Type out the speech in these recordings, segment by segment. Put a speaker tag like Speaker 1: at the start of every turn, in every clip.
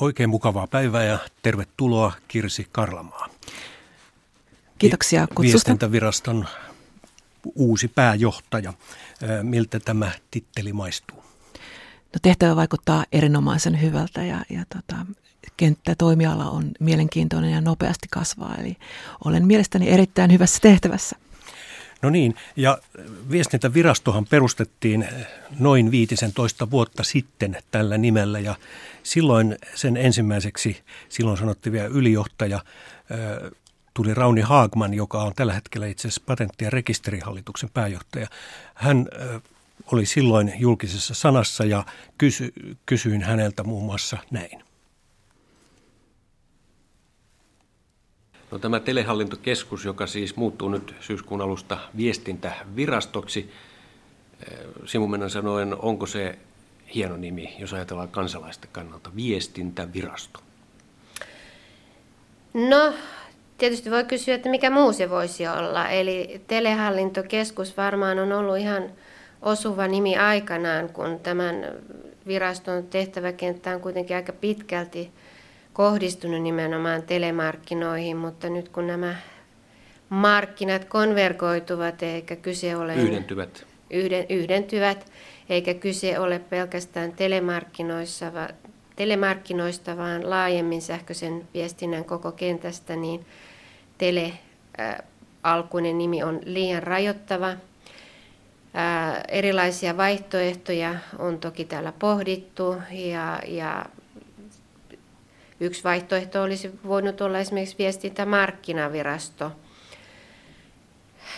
Speaker 1: Oikein mukavaa päivää ja tervetuloa Kirsi Karlamaa.
Speaker 2: Kiitoksia kutsusta.
Speaker 1: Viestintäviraston uusi pääjohtaja. Miltä tämä titteli maistuu?
Speaker 2: No tehtävä vaikuttaa erinomaisen hyvältä ja, ja tota, kenttä toimiala on mielenkiintoinen ja nopeasti kasvaa. Eli olen mielestäni erittäin hyvässä tehtävässä.
Speaker 1: No niin, ja viestintävirastohan perustettiin noin 15 vuotta sitten tällä nimellä ja silloin sen ensimmäiseksi, silloin sanottiin vielä ylijohtaja, tuli Rauni Haagman, joka on tällä hetkellä itse asiassa patentti- ja rekisterihallituksen pääjohtaja. Hän oli silloin julkisessa sanassa ja kysy, kysyin häneltä muun muassa näin.
Speaker 3: No, tämä telehallintokeskus, joka siis muuttuu nyt syyskuun alusta viestintävirastoksi, eh, sivumennen sanoen, onko se hieno nimi, jos ajatellaan kansalaisten kannalta, viestintävirasto?
Speaker 4: No, tietysti voi kysyä, että mikä muu se voisi olla. Eli telehallintokeskus varmaan on ollut ihan osuva nimi aikanaan, kun tämän viraston tehtäväkenttä on kuitenkin aika pitkälti kohdistunut nimenomaan telemarkkinoihin, mutta nyt kun nämä markkinat konvergoituvat eikä kyse ole...
Speaker 3: Yhdentyvät.
Speaker 4: Yhden, yhdentyvät, eikä kyse ole pelkästään telemarkkinoissa, va, telemarkkinoista, vaan laajemmin sähköisen viestinnän koko kentästä, niin tele äh, alkuinen nimi on liian rajoittava. Äh, erilaisia vaihtoehtoja on toki täällä pohdittu ja, ja Yksi vaihtoehto olisi voinut olla esimerkiksi viestintämarkkinavirasto,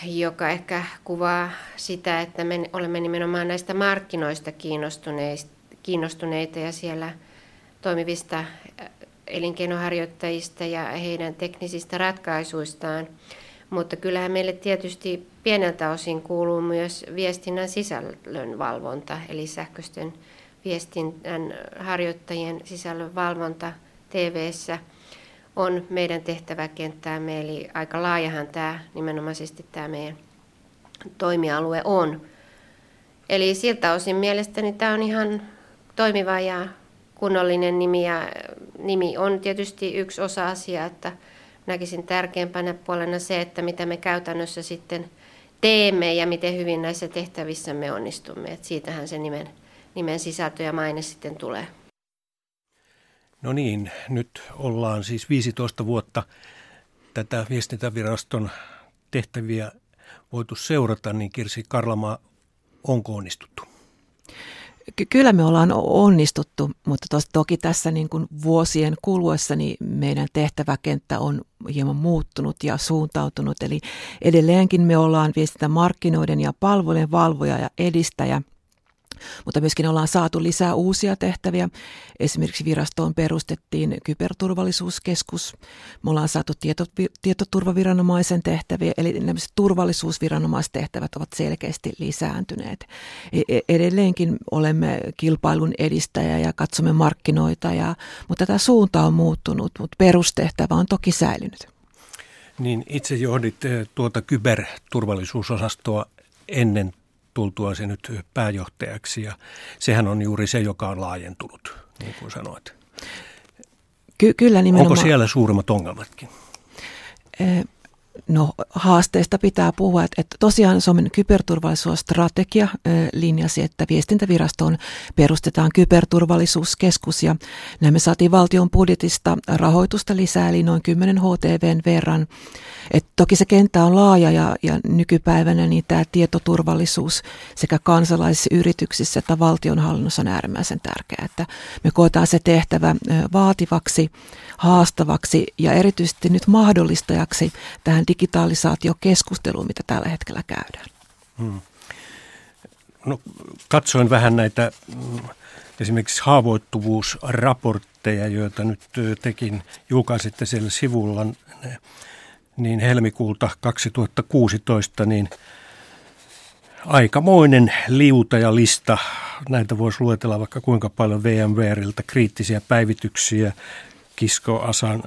Speaker 4: joka ehkä kuvaa sitä, että me olemme nimenomaan näistä markkinoista kiinnostuneita ja siellä toimivista äh, elinkeinoharjoittajista ja heidän teknisistä ratkaisuistaan. Mutta kyllähän meille tietysti pieneltä osin kuuluu myös viestinnän sisällön valvonta, eli sähköisten viestinnän harjoittajien sisällön valvonta – tv on meidän tehtäväkenttäämme, eli aika laajahan tämä nimenomaisesti tämä meidän toimialue on. Eli siltä osin mielestäni tämä on ihan toimiva ja kunnollinen nimi ja nimi on tietysti yksi osa asiaa, että näkisin tärkeimpänä puolena se, että mitä me käytännössä sitten teemme ja miten hyvin näissä tehtävissä me onnistumme. Et siitähän se nimen, nimen sisältö ja maine sitten tulee.
Speaker 1: No niin, nyt ollaan siis 15 vuotta tätä viestintäviraston tehtäviä voitu seurata, niin Kirsi Karlama, onko onnistuttu?
Speaker 2: Kyllä me ollaan onnistuttu, mutta tos, toki tässä niin kuin vuosien kuluessa niin meidän tehtäväkenttä on hieman muuttunut ja suuntautunut. Eli edelleenkin me ollaan viestintämarkkinoiden ja palvelujen valvoja ja edistäjä – mutta myöskin ollaan saatu lisää uusia tehtäviä. Esimerkiksi virastoon perustettiin kyberturvallisuuskeskus. Me ollaan saatu tieto, tietoturvaviranomaisen tehtäviä, eli nämä turvallisuusviranomaistehtävät ovat selkeästi lisääntyneet. E, e, edelleenkin olemme kilpailun edistäjä ja katsomme markkinoita, ja, mutta tämä suunta on muuttunut, mutta perustehtävä on toki säilynyt.
Speaker 1: Niin itse johdit eh, tuota kyberturvallisuusosastoa ennen tultua se nyt pääjohtajaksi ja sehän on juuri se, joka on laajentunut, niin kuin sanoit.
Speaker 2: Ky- kyllä nimenomaan.
Speaker 1: Onko siellä suurimmat ongelmatkin?
Speaker 2: No haasteista pitää puhua, että, että tosiaan Suomen kyberturvallisuusstrategia linjasi, että viestintävirastoon perustetaan kyberturvallisuuskeskus ja näin me saatiin valtion budjetista rahoitusta lisää, eli noin 10 HTVn verran. Et toki se kenttä on laaja ja, ja nykypäivänä niin tämä tietoturvallisuus sekä kansalaisissa yrityksissä että valtionhallinnossa on äärimmäisen tärkeää, että me koetaan se tehtävä vaativaksi, haastavaksi ja erityisesti nyt mahdollistajaksi tähän digitalisaatiokeskusteluun, mitä tällä hetkellä käydään. Hmm.
Speaker 1: No, katsoin vähän näitä mm, esimerkiksi haavoittuvuusraportteja, joita nyt tekin julkaisitte siellä sivulla niin helmikuulta 2016, niin aikamoinen liuta ja lista. Näitä voisi luetella vaikka kuinka paljon VMWriltä kriittisiä päivityksiä, Kisko-Asan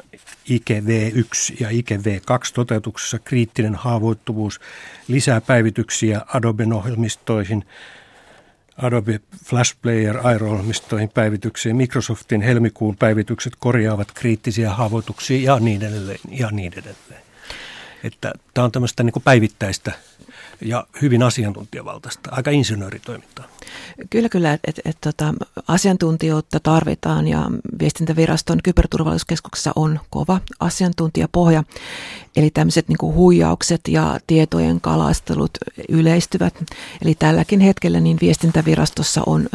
Speaker 1: IKE V1 ja IKE V2 toteutuksessa kriittinen haavoittuvuus, lisää päivityksiä Adoben ohjelmistoihin, Adobe Flash Player Aero-ohjelmistoihin päivityksiin, Microsoftin helmikuun päivitykset korjaavat kriittisiä haavoituksia ja niin edelleen. Ja niin edelleen. Että tämä on tämmöistä niin päivittäistä ja hyvin asiantuntijavaltaista, aika insinööritoimintaa.
Speaker 2: Kyllä, kyllä, että et, et, tota, asiantuntijoita tarvitaan ja viestintäviraston kyberturvallisuuskeskuksessa on kova asiantuntijapohja. Eli tämmöiset niin huijaukset ja tietojen kalastelut yleistyvät. Eli tälläkin hetkellä niin viestintävirastossa on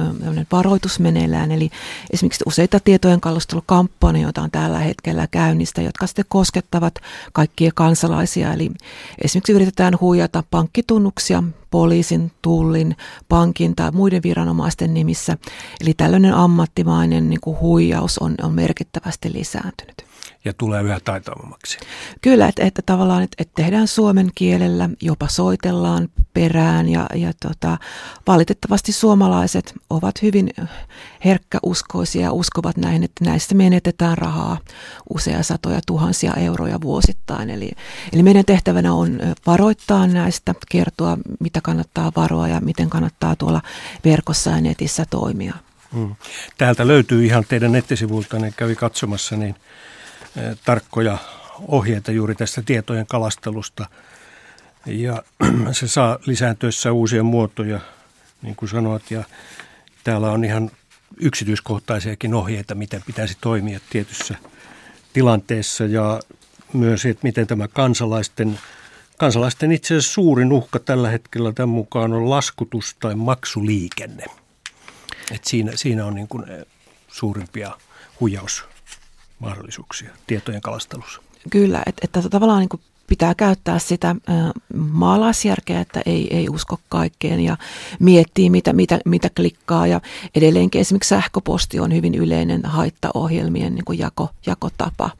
Speaker 2: varoitus meneillään. Eli esimerkiksi useita tietojen kalastelukampanjoita on tällä hetkellä käynnistä, jotka sitten koskettavat kaikkia kansalaisia. Eli esimerkiksi yritetään huijata pankkitunnuksia poliisin, tullin, pankin tai muiden viranomaisten nimissä. Eli tällainen ammattimainen niin kuin huijaus on, on merkittävästi lisääntynyt
Speaker 1: ja tulee yhä taitavammaksi.
Speaker 2: Kyllä, että, että tavallaan että, että tehdään suomen kielellä, jopa soitellaan perään ja, ja tota, valitettavasti suomalaiset ovat hyvin herkkäuskoisia ja uskovat näihin, että näistä menetetään rahaa usea satoja tuhansia euroja vuosittain. Eli, eli meidän tehtävänä on varoittaa näistä, kertoa mitä kannattaa varoa ja miten kannattaa tuolla verkossa ja netissä toimia. Hmm.
Speaker 1: Täältä löytyy ihan teidän nettisivuilta, kävi katsomassa, niin tarkkoja ohjeita juuri tästä tietojen kalastelusta. Ja se saa lisääntyessä uusia muotoja, niin kuin sanoit, ja täällä on ihan yksityiskohtaisiakin ohjeita, miten pitäisi toimia tietyssä tilanteessa ja myös, että miten tämä kansalaisten, kansalaisten itse asiassa suurin uhka tällä hetkellä tämän mukaan on laskutus tai maksuliikenne. Et siinä, siinä on niin kuin suurimpia huijaus mahdollisuuksia tietojen kalastelussa.
Speaker 2: Kyllä, että, että tavallaan niin pitää käyttää sitä maalaisjärkeä, että ei, ei usko kaikkeen ja miettii, mitä, mitä, mitä klikkaa. Ja edelleenkin esimerkiksi sähköposti on hyvin yleinen haittaohjelmien niin jako, jakotapa.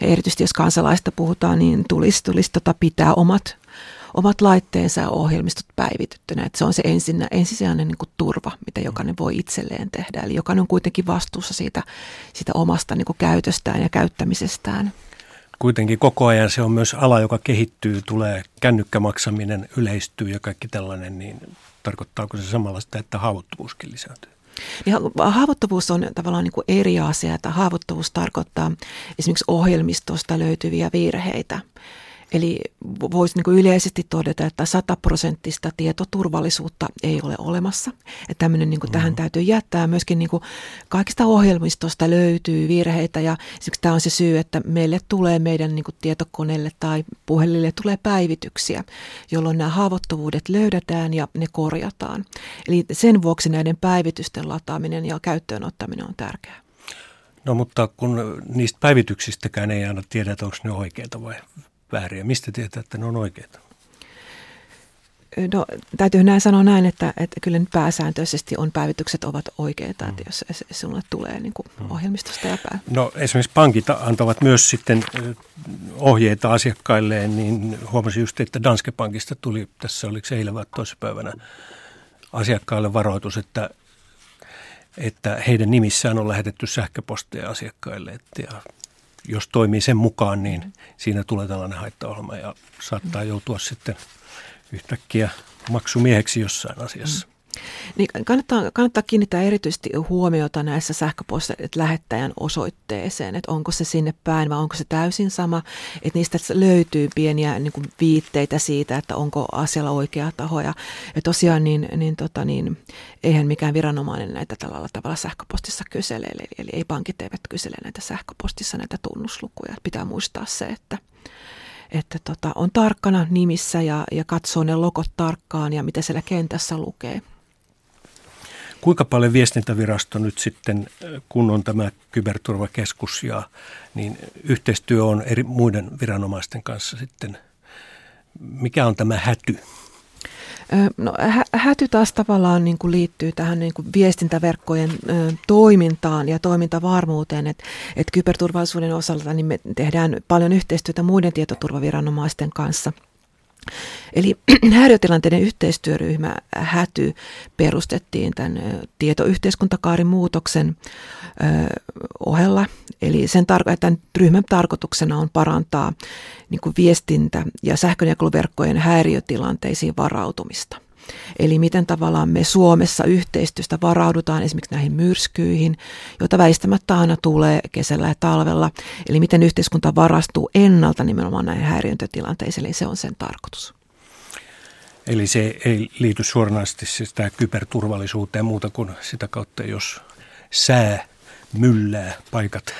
Speaker 2: Ja erityisesti jos kansalaista puhutaan, niin tulisi, tulisi tota pitää omat omat laitteensa ja ohjelmistot päivityttynä. Että se on se ensin, ensisijainen niin kuin turva, mitä jokainen voi itselleen tehdä. Eli jokainen on kuitenkin vastuussa siitä, siitä omasta niin kuin käytöstään ja käyttämisestään.
Speaker 1: Kuitenkin koko ajan se on myös ala, joka kehittyy, tulee kännykkämaksaminen, yleistyy ja kaikki tällainen, niin tarkoittaako se samalla sitä, että haavoittuvuuskin lisääntyy?
Speaker 2: Ja haavoittuvuus on tavallaan niin kuin eri asia, että haavoittuvuus tarkoittaa esimerkiksi ohjelmistosta löytyviä virheitä. Eli voisi niin yleisesti todeta, että sataprosenttista tietoturvallisuutta ei ole olemassa. Että tämmöinen niin kuin tähän mm-hmm. täytyy jättää. Myöskin niin kuin kaikista ohjelmistosta löytyy virheitä ja siksi tämä on se syy, että meille tulee meidän niin kuin tietokoneelle tai puhelille tulee päivityksiä, jolloin nämä haavoittuvuudet löydetään ja ne korjataan. Eli sen vuoksi näiden päivitysten lataaminen ja käyttöön ottaminen on tärkeää.
Speaker 1: No mutta kun niistä päivityksistäkään ei aina tiedä, että onko ne oikeita vai vääriä? Mistä tietää, että ne on oikeita?
Speaker 2: No, täytyy näin sanoa näin, että, että kyllä nyt pääsääntöisesti on päivitykset ovat oikeita, mm. että jos sinulle tulee niin kuin mm. ohjelmistosta epäily.
Speaker 1: No esimerkiksi pankit antavat myös sitten ohjeita asiakkailleen, niin huomasin just, että Danske Bankista tuli tässä, oliko se eilen vai toissapäivänä, asiakkaille varoitus, että, että heidän nimissään on lähetetty sähköposteja asiakkaille, että ja jos toimii sen mukaan, niin siinä tulee tällainen haittaohjelma ja saattaa joutua sitten yhtäkkiä maksumieheksi jossain asiassa. Mm.
Speaker 2: Niin kannattaa, kannattaa kiinnittää erityisesti huomiota näissä sähköposteissa lähettäjän osoitteeseen, että onko se sinne päin vai onko se täysin sama. Että niistä löytyy pieniä niin kuin viitteitä siitä, että onko asialla oikea taho. Ja, ja tosiaan niin, niin, tota, niin, eihän mikään viranomainen näitä tällä tavalla sähköpostissa kysele. Eli, eli ei pankit eivät kysele näitä sähköpostissa näitä tunnuslukuja. Pitää muistaa se, että että tota, on tarkkana nimissä ja, ja katsoo ne logot tarkkaan ja mitä siellä kentässä lukee.
Speaker 1: Kuinka paljon viestintävirasto nyt sitten, kun on tämä kyberturvakeskus ja niin yhteistyö on eri muiden viranomaisten kanssa sitten, mikä on tämä häty?
Speaker 2: No, häty taas tavallaan niin kuin liittyy tähän niin kuin viestintäverkkojen toimintaan ja toimintavarmuuteen, että et kyberturvallisuuden osalta niin me tehdään paljon yhteistyötä muiden tietoturvaviranomaisten kanssa – Eli häiriötilanteiden yhteistyöryhmä Häty perustettiin tämän tietoyhteiskuntakaarin muutoksen ohella. Eli sen tar- tämän ryhmän tarkoituksena on parantaa niin kuin viestintä- ja sähkönjakeluverkkojen häiriötilanteisiin varautumista. Eli miten tavallaan me Suomessa yhteistyöstä varaudutaan esimerkiksi näihin myrskyihin, joita väistämättä aina tulee kesällä ja talvella. Eli miten yhteiskunta varastuu ennalta nimenomaan näihin häiriöntötilanteisiin, eli se on sen tarkoitus.
Speaker 1: Eli se ei liity suoranaisesti siis tähän kyberturvallisuuteen muuta kuin sitä kautta, jos sää myllää paikat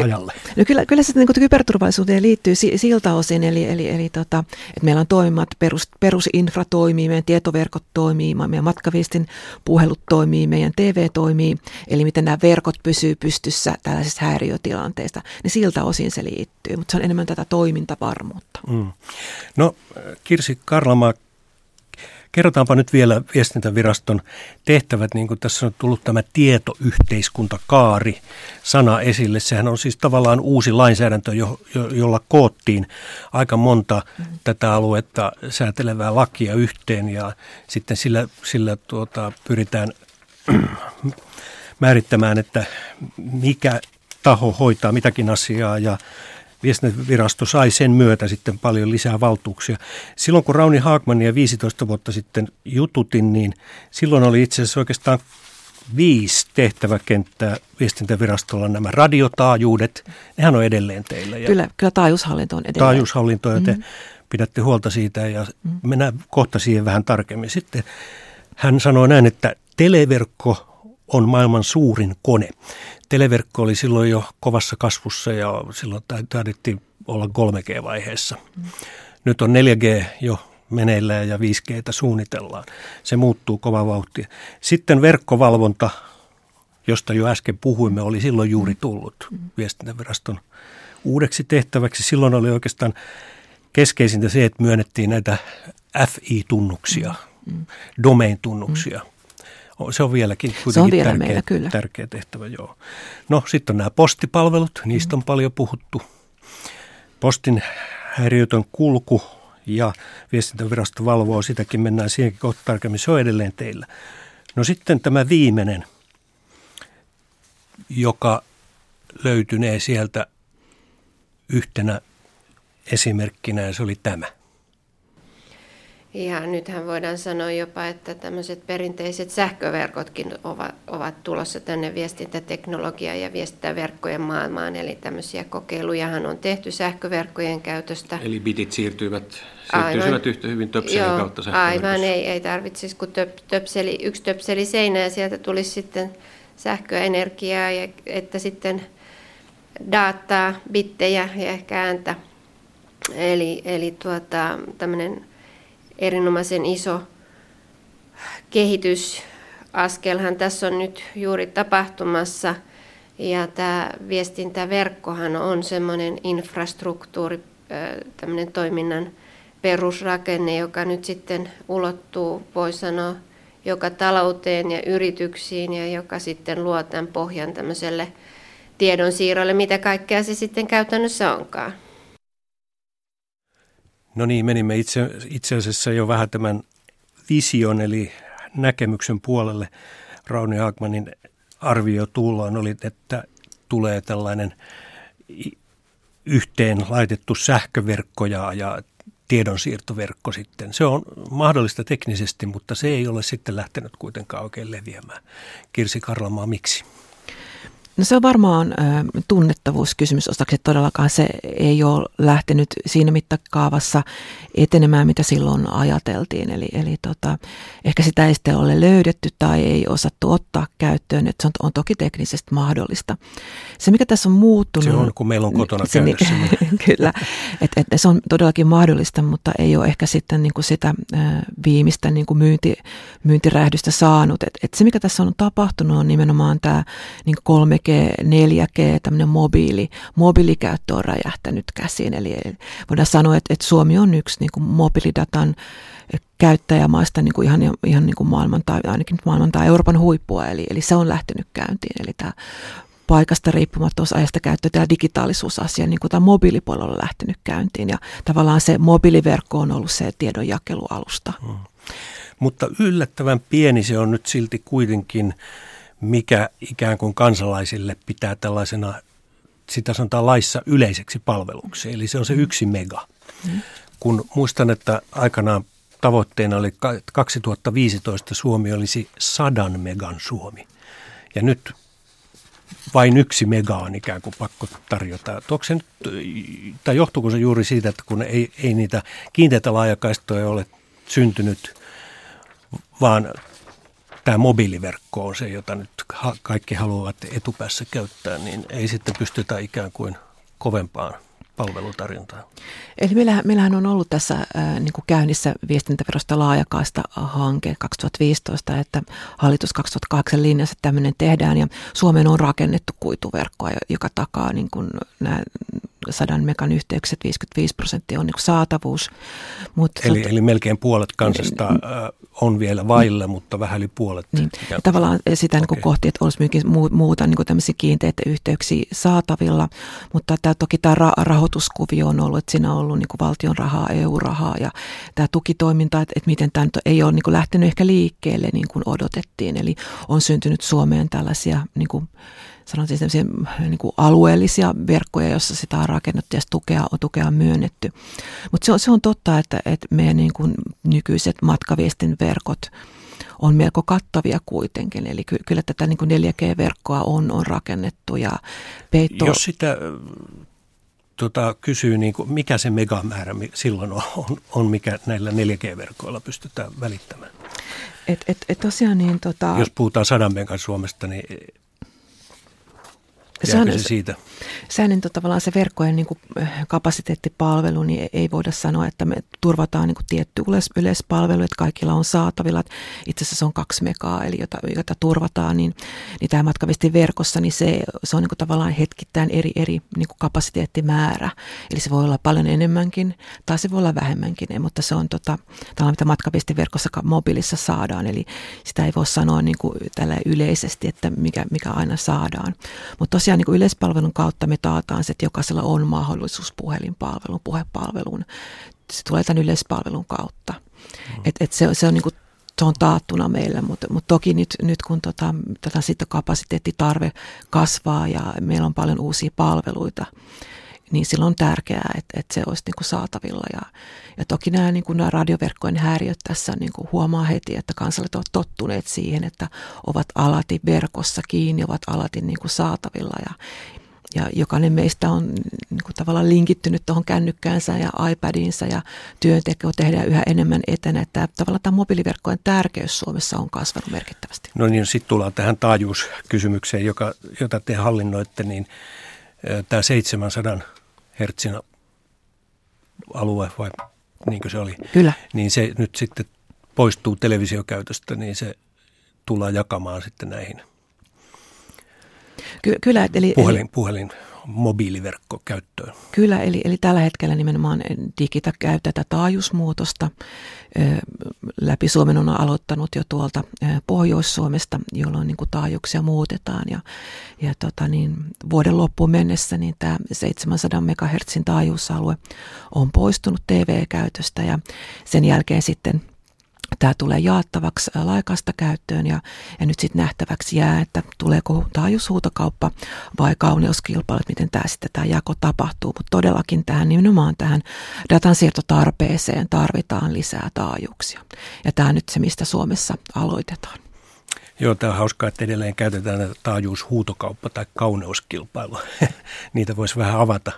Speaker 1: hajalle.
Speaker 2: No kyllä, kyllä se niin kyberturvallisuuteen liittyy siltä osin, eli, eli, eli tota, että meillä on toimimat, perus, perusinfra toimii, meidän tietoverkot toimii, meidän matkaviestin puhelut toimii, meidän TV toimii, eli miten nämä verkot pysyy pystyssä tällaisessa häiriötilanteesta, niin siltä osin se liittyy, mutta se on enemmän tätä toimintavarmuutta. Mm.
Speaker 1: No Kirsi Karlamaa, Kerrotaanpa nyt vielä viestintäviraston tehtävät, niin kuin tässä on tullut tämä tietoyhteiskuntakaari sana esille. Sehän on siis tavallaan uusi lainsäädäntö, jo, jo, jolla koottiin aika monta tätä aluetta säätelevää lakia yhteen ja sitten sillä, sillä tuota, pyritään määrittämään, että mikä taho hoitaa mitäkin asiaa ja viestintävirasto sai sen myötä sitten paljon lisää valtuuksia. Silloin kun Rauni Haagmania 15 vuotta sitten jututin, niin silloin oli itse asiassa oikeastaan viisi tehtäväkenttää viestintävirastolla nämä radiotaajuudet, nehän on edelleen teillä.
Speaker 2: Ja kyllä, kyllä taajuushallinto on edelleen.
Speaker 1: Taajuushallinto, ja te mm. pidätte huolta siitä ja mm. mennään kohta siihen vähän tarkemmin. Sitten hän sanoi näin, että televerkko on maailman suurin kone televerkko oli silloin jo kovassa kasvussa ja silloin taidettiin olla 3G-vaiheessa. Mm. Nyt on 4G jo meneillään ja 5G suunnitellaan. Se muuttuu kova vauhtia. Sitten verkkovalvonta, josta jo äsken puhuimme, oli silloin juuri tullut viestintäviraston uudeksi tehtäväksi. Silloin oli oikeastaan keskeisintä se, että myönnettiin näitä FI-tunnuksia, mm. domain-tunnuksia. Mm se on vieläkin kuitenkin se on vielä tärkeä, meillä, kyllä. tärkeä tehtävä, joo. No sitten on nämä postipalvelut, niistä on paljon puhuttu. Postin häiriötön kulku ja viestintävirasto valvoo, sitäkin mennään siihenkin kohta tarkemmin, se on edelleen teillä. No sitten tämä viimeinen, joka löytynee sieltä yhtenä esimerkkinä ja se oli tämä.
Speaker 4: Ja nythän voidaan sanoa jopa, että tämmöiset perinteiset sähköverkotkin ovat, ovat tulossa tänne viestintäteknologia- ja viestintäverkkojen maailmaan. Eli tämmöisiä kokeilujahan on tehty sähköverkkojen käytöstä.
Speaker 3: Eli bitit siirtyivät, siirtyisivät yhtä hyvin töpselin
Speaker 4: Joo,
Speaker 3: kautta
Speaker 4: Aivan, ei, ei tarvitsisi kuin töp, töpseli, yksi töpseli seinä ja sieltä tulisi sitten sähköenergiaa, ja, että sitten dataa, bittejä ja ehkä ääntä. Eli, eli tuota, tämmöinen erinomaisen iso kehitysaskelhan tässä on nyt juuri tapahtumassa. Ja tämä viestintäverkkohan on semmoinen infrastruktuuri, tämmöinen toiminnan perusrakenne, joka nyt sitten ulottuu, voi sanoa, joka talouteen ja yrityksiin ja joka sitten luo tämän pohjan tämmöiselle tiedonsiirrolle, mitä kaikkea se sitten käytännössä onkaan.
Speaker 1: No niin, menimme itse, itse asiassa jo vähän tämän vision eli näkemyksen puolelle. Rauni Haagmanin arvio tullaan oli, että tulee tällainen yhteen laitettu sähköverkko ja, ja tiedonsiirtoverkko sitten. Se on mahdollista teknisesti, mutta se ei ole sitten lähtenyt kuitenkaan oikein leviämään. Kirsi Karlamaa, miksi?
Speaker 2: No se on varmaan äh, tunnettavuuskysymys osaksi, että todellakaan se ei ole lähtenyt siinä mittakaavassa etenemään, mitä silloin ajateltiin. Eli, eli tota, ehkä sitä ei sitten ole löydetty tai ei osattu ottaa käyttöön, että se on, on toki teknisesti mahdollista. Se, mikä tässä on muuttunut...
Speaker 1: Se on, kun meillä on kotona se,
Speaker 2: käytössä. Niin, kyllä, että et se on todellakin mahdollista, mutta ei ole ehkä sitten niin kuin sitä äh, viimeistä niin kuin myynti, myyntirähdystä saanut. Et, et se, mikä tässä on tapahtunut, on nimenomaan tämä niin 3G 4G, tämmöinen mobiili, mobiilikäyttö on räjähtänyt käsiin. Eli voidaan sanoa, että, että Suomi on yksi niin kuin mobiilidatan käyttäjämaista niin kuin ihan, ihan niin kuin maailman tai ainakin maailman tai Euroopan huippua, eli, eli se on lähtenyt käyntiin. Eli tämä paikasta riippumattomuusajasta käyttö, tämä digitaalisuusasia, niin kuin tämä mobiilipuolella on lähtenyt käyntiin. Ja tavallaan se mobiiliverkko on ollut se tiedonjakelualusta. Hmm.
Speaker 1: Mutta yllättävän pieni se on nyt silti kuitenkin mikä ikään kuin kansalaisille pitää tällaisena, sitä sanotaan laissa yleiseksi palveluksi. Eli se on se yksi mega. Kun muistan, että aikanaan tavoitteena oli 2015 Suomi olisi sadan megan Suomi. Ja nyt vain yksi mega on ikään kuin pakko tarjota. Se nyt, tai johtuuko se juuri siitä, että kun ei, ei niitä kiinteitä laajakaistoja ole syntynyt, vaan tämä mobiiliverkko on se, jota nyt kaikki haluavat etupäässä käyttää, niin ei sitten pystytä ikään kuin kovempaan palvelutarjontaa.
Speaker 2: Eli meillähän, meillähän on ollut tässä äh, niin kuin käynnissä viestintäverosta laajakaista hanke 2015, että hallitus 2008 linjassa tämmöinen tehdään ja Suomeen on rakennettu kuituverkkoa, joka takaa niin kuin nämä sadan megan yhteykset 55 prosenttia on niin saatavuus.
Speaker 1: Mutta eli, eli melkein puolet kansasta äh, on vielä vailla, mutta vähän yli puolet.
Speaker 2: Niin. Tavallaan sitä okay. niin kohti, että olisi myöskin muuta niin tämmöisiä kiinteitä yhteyksiä saatavilla, mutta tämä, toki tämä rahoituskuvio on ollut, että siinä on ollut niin valtion rahaa, EU-rahaa ja tämä tukitoiminta, että, että miten tämä ei ole niin lähtenyt ehkä liikkeelle niin kuin odotettiin. Eli on syntynyt Suomeen tällaisia niin kuin, sanoisin niin kuin alueellisia verkkoja, joissa sitä on rakennettu ja tukea, tukea on myönnetty. Mutta se on, se on totta, että, että meidän niin kuin nykyiset matkaviestin verkot on melko kattavia kuitenkin. Eli ky, kyllä tätä niin kuin 4G-verkkoa on, on rakennettu ja
Speaker 1: peitto... Jos sitä tota, kysyy, niin kuin, mikä se megamäärä silloin on, on, on, mikä näillä 4G-verkoilla pystytään välittämään?
Speaker 2: Et, et, et tosiaan niin, tota...
Speaker 1: Jos puhutaan sadan megan Suomesta, niin se, se siitä?
Speaker 2: Sehän niin, tavallaan se verkkojen niin kuin, kapasiteettipalvelu, niin ei voida sanoa, että me turvataan niin kuin, tietty yleis- yleispalvelu, että kaikilla on saatavilla. Itse asiassa se on kaksi megaa, eli jota, jota turvataan, niin, niin tämä matkaviestin verkossa, niin se, se on niin kuin, tavallaan hetkittäin eri, eri niin kuin kapasiteettimäärä. Eli se voi olla paljon enemmänkin, tai se voi olla vähemmänkin, mutta se on tota, tällainen, mitä matkaviestin verkossa mobiilissa saadaan. Eli sitä ei voi sanoa niin kuin, tällä yleisesti, että mikä, mikä aina saadaan. Mutta tosiaan niin kuin yleispalvelun kautta me taataan se, että jokaisella on mahdollisuus puhelinpalveluun, puhepalveluun. Se tulee tämän yleispalvelun kautta. Mm. Et, et se, se on niin kuin se on taattuna meillä, mutta, mutta toki nyt, nyt kun tota, tätä sitten kapasiteettitarve kasvaa ja meillä on paljon uusia palveluita, niin silloin on tärkeää, että, että se olisi niin kuin saatavilla. Ja, ja toki nämä, niin kuin nämä radioverkkojen häiriöt tässä niin kuin huomaa heti, että kansalaiset ovat tottuneet siihen, että ovat alati verkossa kiinni, ovat alati niin kuin saatavilla. Ja, ja jokainen meistä on niin kuin tavallaan linkittynyt tuohon kännykkäänsä ja iPadiinsa ja työnteko tehdään yhä enemmän etänä. Että tavallaan tämä mobiiliverkkojen tärkeys Suomessa on kasvanut merkittävästi.
Speaker 1: No niin, sitten tullaan tähän taajuuskysymykseen, joka, jota te hallinnoitte, niin tämä 700 hertsin alue vai niin kuin se oli,
Speaker 2: Kyllä.
Speaker 1: niin se nyt sitten poistuu televisiokäytöstä, niin se tullaan jakamaan sitten näihin
Speaker 2: Ky- kyllä, eli,
Speaker 1: puhelin, puhelin mobiiliverkkokäyttöön.
Speaker 2: Kyllä, eli, eli tällä hetkellä nimenomaan Digita käy tätä taajuusmuutosta. Läpi Suomen on aloittanut jo tuolta Pohjois-Suomesta, jolloin niin kuin taajuuksia muutetaan. Ja, ja tota niin, vuoden loppuun mennessä niin tämä 700 MHz taajuusalue on poistunut TV-käytöstä ja sen jälkeen sitten Tämä tulee jaettavaksi laikasta käyttöön ja, ja nyt sitten nähtäväksi jää, että tuleeko taajuushuutokauppa vai kauneuskilpailut, miten tämä sitten tämä jako tapahtuu. Mutta todellakin tähän nimenomaan tähän datan siirtotarpeeseen tarvitaan lisää taajuuksia. Ja tämä on nyt se, mistä Suomessa aloitetaan.
Speaker 1: Joo, tämä on hauskaa, että edelleen käytetään taajuushuutokauppa tai kauneuskilpailu. Niitä voisi vähän avata,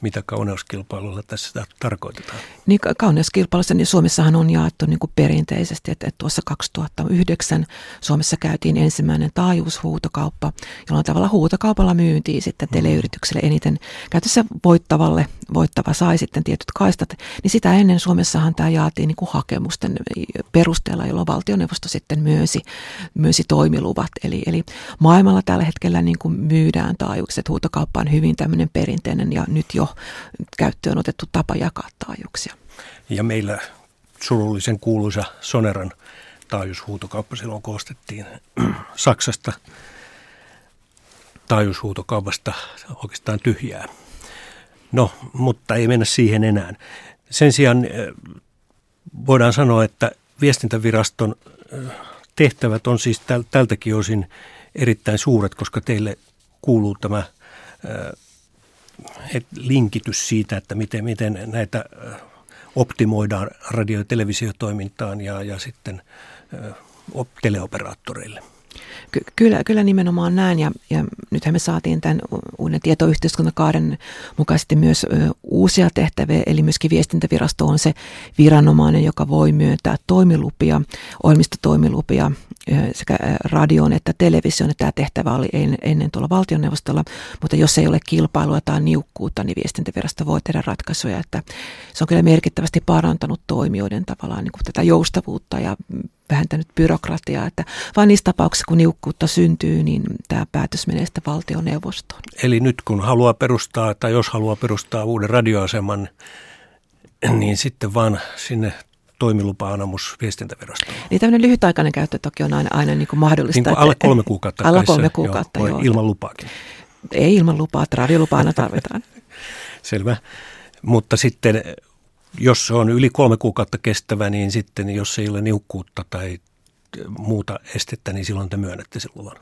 Speaker 1: mitä kauneuskilpailulla tässä tarkoitetaan.
Speaker 2: Niin, kauneuskilpailussa niin Suomessahan on jaettu niin kuin perinteisesti, että, että tuossa 2009 Suomessa käytiin ensimmäinen taajuushuutokauppa, jolloin tavalla huutokaupalla myyntiin sitten mm. teleyritykselle eniten käytössä voittavalle, voittava sai sitten tietyt kaistat, niin sitä ennen Suomessahan tämä jaatiin niin kuin hakemusten perusteella, jolloin valtioneuvosto sitten myönsi, myönsi toimiluvat. Eli, eli maailmalla tällä hetkellä niin kuin myydään taajuukset, huutokauppa on hyvin tämmöinen perinteinen ja nyt jo käyttöön otettu tapa jakaa taajuuksia.
Speaker 1: Ja meillä surullisen kuuluisa Soneran taajuushuutokauppa silloin koostettiin Saksasta taajuushuutokaupasta oikeastaan tyhjää. No, mutta ei mennä siihen enää. Sen sijaan eh, voidaan sanoa, että viestintäviraston eh, tehtävät on siis tältäkin osin erittäin suuret, koska teille kuuluu tämä linkitys siitä, että miten, miten näitä optimoidaan radio- ja televisiotoimintaan ja, ja sitten teleoperaattoreille.
Speaker 2: Ky- kyllä, kyllä nimenomaan näin. Ja, ja nythän me saatiin tämän uuden tietoyhteiskuntakaaren mukaisesti myös ö, uusia tehtäviä, eli myöskin viestintävirasto on se viranomainen, joka voi myöntää toimilupia, ohjelmistotoimilupia sekä radioon että televisioon. Tämä tehtävä oli ennen tuolla valtioneuvostolla, mutta jos ei ole kilpailua tai niukkuutta, niin viestintävirasto voi tehdä ratkaisuja, että se on kyllä merkittävästi parantanut toimijoiden tavallaan niin kuin tätä joustavuutta ja vähentänyt byrokratiaa, että vain niissä tapauksissa, kun niukkuutta syntyy, niin tämä päätös menee sitten valtioneuvostoon.
Speaker 1: Eli nyt kun haluaa perustaa, tai jos haluaa perustaa uuden radioaseman, niin sitten vaan sinne toimilupa-anamus viestintävirastoon.
Speaker 2: Niin tämmöinen lyhytaikainen käyttö toki on aina, aina niin kuin mahdollista.
Speaker 1: Niin kuin alle kolme kuukautta.
Speaker 2: Alle kolme kuukautta, joo. joo.
Speaker 1: Ilman lupaakin.
Speaker 2: Ei ilman lupaa, että radiolupaa aina tarvitaan.
Speaker 1: Selvä. Mutta sitten jos se on yli kolme kuukautta kestävä, niin sitten jos ei ole niukkuutta tai muuta estettä, niin silloin te myönnätte sen luvan.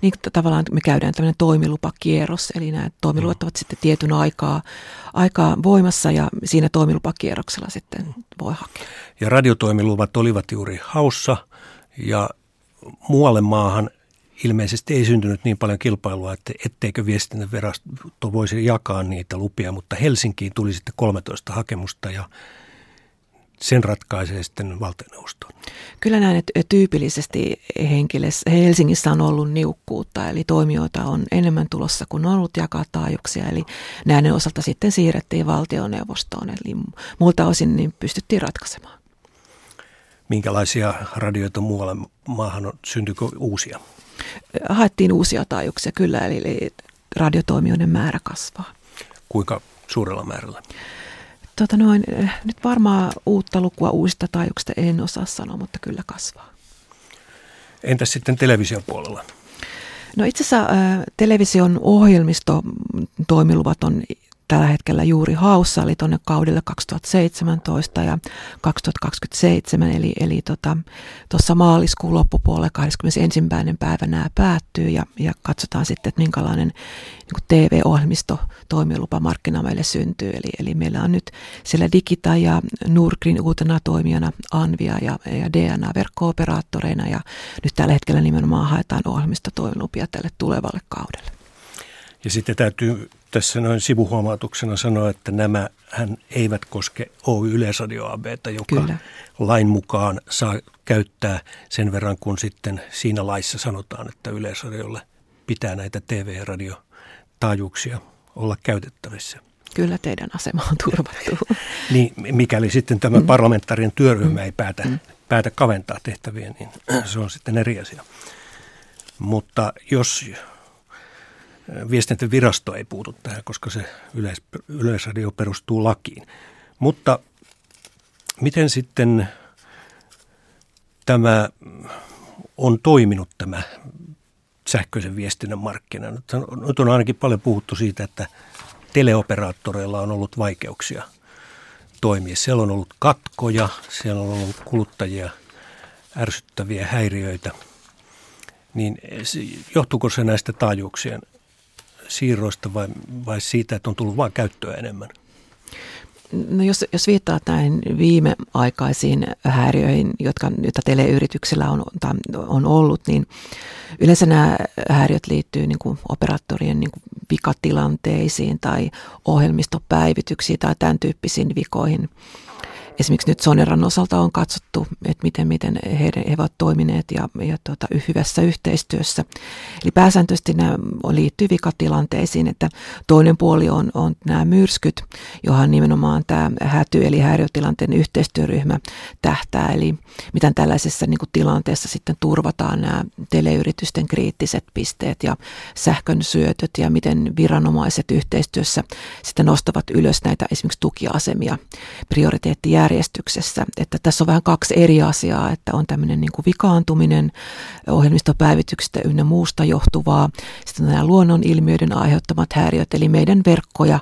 Speaker 2: Niin tavallaan me käydään tämmöinen toimilupakierros, eli nämä toimiluvat ovat sitten tietyn aikaa, aikaa voimassa ja siinä toimilupakierroksella sitten voi hakea.
Speaker 1: Ja radiotoimiluvat olivat juuri haussa ja muualle maahan ilmeisesti ei syntynyt niin paljon kilpailua, että etteikö viestintävirasto voisi jakaa niitä lupia, mutta Helsinkiin tuli sitten 13 hakemusta ja sen ratkaisee sitten valtioneuvosto.
Speaker 2: Kyllä näin, että tyypillisesti Helsingissä on ollut niukkuutta, eli toimijoita on enemmän tulossa kuin on ollut jakaa taajuuksia, eli näiden osalta sitten siirrettiin valtioneuvostoon, eli muilta osin niin pystyttiin ratkaisemaan.
Speaker 1: Minkälaisia radioita muualla maahan on, syntyykö uusia?
Speaker 2: haettiin uusia taajuuksia kyllä, eli, eli radiotoimijoiden määrä kasvaa.
Speaker 1: Kuinka suurella määrällä?
Speaker 2: Tota noin, eh, nyt varmaan uutta lukua uusista taajuuksista en osaa sanoa, mutta kyllä kasvaa.
Speaker 1: Entäs sitten television puolella?
Speaker 2: No itse asiassa äh, television ohjelmistotoimiluvat on tällä hetkellä juuri haussa, eli tuonne kaudelle 2017 ja 2027, eli, eli tota, tuossa tota, maaliskuun loppupuolella 21. päivä nämä päättyy ja, ja katsotaan sitten, että minkälainen niin TV-ohjelmisto toimilupa markkina meille syntyy. Eli, eli meillä on nyt siellä Digita ja Nurgrin uutena toimijana Anvia ja, ja DNA verkko-operaattoreina ja nyt tällä hetkellä nimenomaan haetaan ohjelmistotoimilupia tälle tulevalle kaudelle.
Speaker 1: Ja sitten täytyy tässä noin sivuhuomautuksena sanoa, että nämä hän eivät koske Oy Yleisradio ABtä, joka Kyllä. lain mukaan saa käyttää sen verran, kun sitten siinä laissa sanotaan, että Yleisradiolle pitää näitä TV- ja radiotaajuuksia olla käytettävissä.
Speaker 2: Kyllä teidän asema on turvattu.
Speaker 1: niin, mikäli sitten tämä mm. parlamentaarinen työryhmä ei päätä, mm. päätä kaventaa tehtäviä, niin se on sitten eri asia. Mutta jos viestintävirasto ei puutu tähän, koska se yleis, yleisradio perustuu lakiin. Mutta miten sitten tämä on toiminut tämä sähköisen viestinnän markkina? Nyt on ainakin paljon puhuttu siitä, että teleoperaattoreilla on ollut vaikeuksia toimia. Siellä on ollut katkoja, siellä on ollut kuluttajia ärsyttäviä häiriöitä. Niin johtuuko se näistä taajuuksien siirroista vai, vai siitä, että on tullut vain käyttöä enemmän?
Speaker 2: No jos, jos viittaa näihin viimeaikaisiin häiriöihin, jotka, joita teleyrityksillä on, on ollut, niin yleensä nämä häiriöt liittyy niin kuin operaattorien niin kuin vikatilanteisiin tai ohjelmistopäivityksiin tai tämän tyyppisiin vikoihin esimerkiksi nyt Soneran osalta on katsottu, että miten, miten he, he ovat toimineet ja, ja tuota, hyvässä yhteistyössä. Eli pääsääntöisesti nämä liittyy vikatilanteisiin, että toinen puoli on, on nämä myrskyt, johon nimenomaan tämä häty- eli häiriötilanteen yhteistyöryhmä tähtää. Eli miten tällaisessa niin kuin tilanteessa sitten turvataan nämä teleyritysten kriittiset pisteet ja sähkön syötöt ja miten viranomaiset yhteistyössä sitten nostavat ylös näitä esimerkiksi tukiasemia prioriteettijärjestelmiä järjestyksessä. Että tässä on vähän kaksi eri asiaa, että on tämmöinen niin kuin vikaantuminen ohjelmistopäivityksestä ynnä muusta johtuvaa. Sitten nämä luonnonilmiöiden aiheuttamat häiriöt, eli meidän verkkoja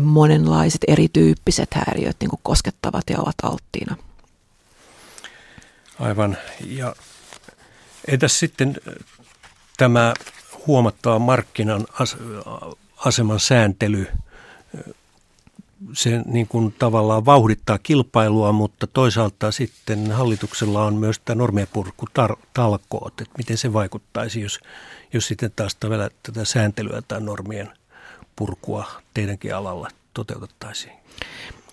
Speaker 2: monenlaiset erityyppiset häiriöt niin kuin koskettavat ja ovat alttiina.
Speaker 1: Aivan. Ja entäs sitten tämä huomattava markkinan aseman sääntely se niin kuin tavallaan vauhdittaa kilpailua, mutta toisaalta sitten hallituksella on myös tämä normienpurkutalkoot, että miten se vaikuttaisi, jos, jos sitten taas tätä sääntelyä tai normien purkua teidänkin alalla toteutettaisiin.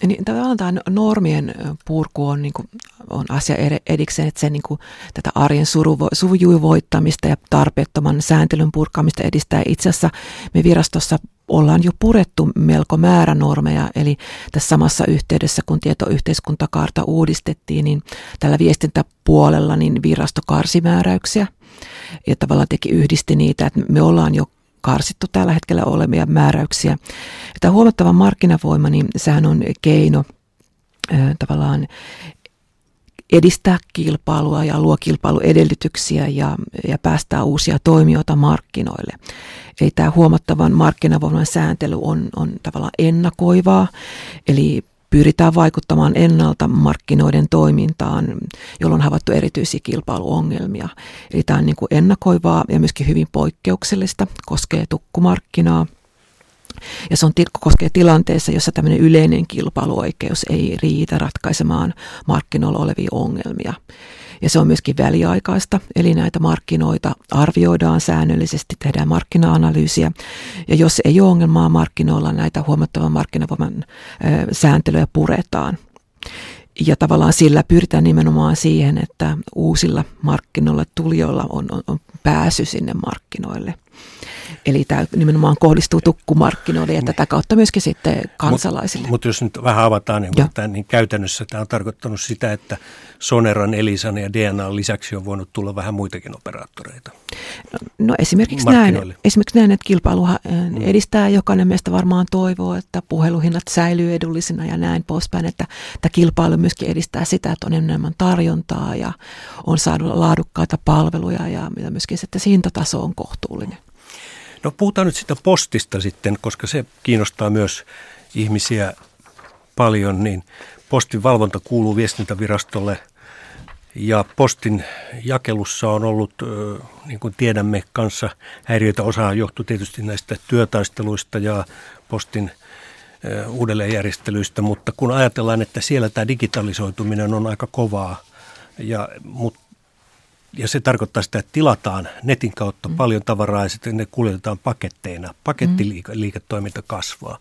Speaker 2: Niin, tavallaan tämä normien purku on, niin kuin, on asia edikseen, että se niin kuin, tätä arjen sujuvoittamista ja tarpeettoman sääntelyn purkamista edistää. Itse asiassa me virastossa ollaan jo purettu melko määrä normeja, eli tässä samassa yhteydessä, kun tietoyhteiskuntakaarta uudistettiin, niin tällä viestintäpuolella niin virasto karsi määräyksiä ja tavallaan teki yhdisti niitä, että me ollaan jo karsittu tällä hetkellä olevia määräyksiä. Tämä huomattava markkinavoima, niin sehän on keino tavallaan edistää kilpailua ja luo kilpailuedellytyksiä ja, ja päästää uusia toimijoita markkinoille. Eli tämä huomattavan markkinavoiman sääntely on, on tavallaan ennakoivaa, eli pyritään vaikuttamaan ennalta markkinoiden toimintaan, jolloin on havaittu erityisiä kilpailuongelmia. Eli tämä on niin kuin ennakoivaa ja myöskin hyvin poikkeuksellista, koskee tukkumarkkinaa. Ja se on, koskee tilanteessa, jossa tämmöinen yleinen kilpailuoikeus ei riitä ratkaisemaan markkinoilla olevia ongelmia. Ja se on myöskin väliaikaista, eli näitä markkinoita arvioidaan säännöllisesti, tehdään markkina-analyysiä. Ja jos ei ole ongelmaa markkinoilla, näitä huomattavan markkinavoiman sääntelyä puretaan. Ja tavallaan sillä pyritään nimenomaan siihen, että uusilla markkinoilla tulijoilla on, on, on pääsy sinne markkinoille. Eli tämä nimenomaan kohdistuu tukkumarkkinoille ja tätä kautta myöskin sitten kansalaisille.
Speaker 1: Mutta mut jos nyt vähän avataan, niin, mutta, niin käytännössä tämä on tarkoittanut sitä, että Soneran, Elisan ja DNA lisäksi on voinut tulla vähän muitakin operaattoreita.
Speaker 2: No, no esimerkiksi, näin, esimerkiksi näin, että kilpailuha mm. edistää jokainen meistä varmaan toivoo, että puheluhinnat säilyy edullisina ja näin poispäin, että tämä kilpailu myöskin edistää sitä, että on enemmän tarjontaa ja on saanut laadukkaita palveluja ja myöskin että se hintataso on kohtuullinen.
Speaker 1: No puhutaan nyt sitä postista sitten, koska se kiinnostaa myös ihmisiä paljon, niin postin valvonta kuuluu viestintävirastolle ja postin jakelussa on ollut, niin kuin tiedämme, kanssa häiriöitä. Osa johtuu tietysti näistä työtaisteluista ja postin uudelleenjärjestelyistä, mutta kun ajatellaan, että siellä tämä digitalisoituminen on aika kovaa, ja, mutta ja se tarkoittaa sitä, että tilataan netin kautta mm. paljon tavaraa ja sitten ne kuljetetaan paketteina. Pakettiliiketoiminta mm. kasvaa.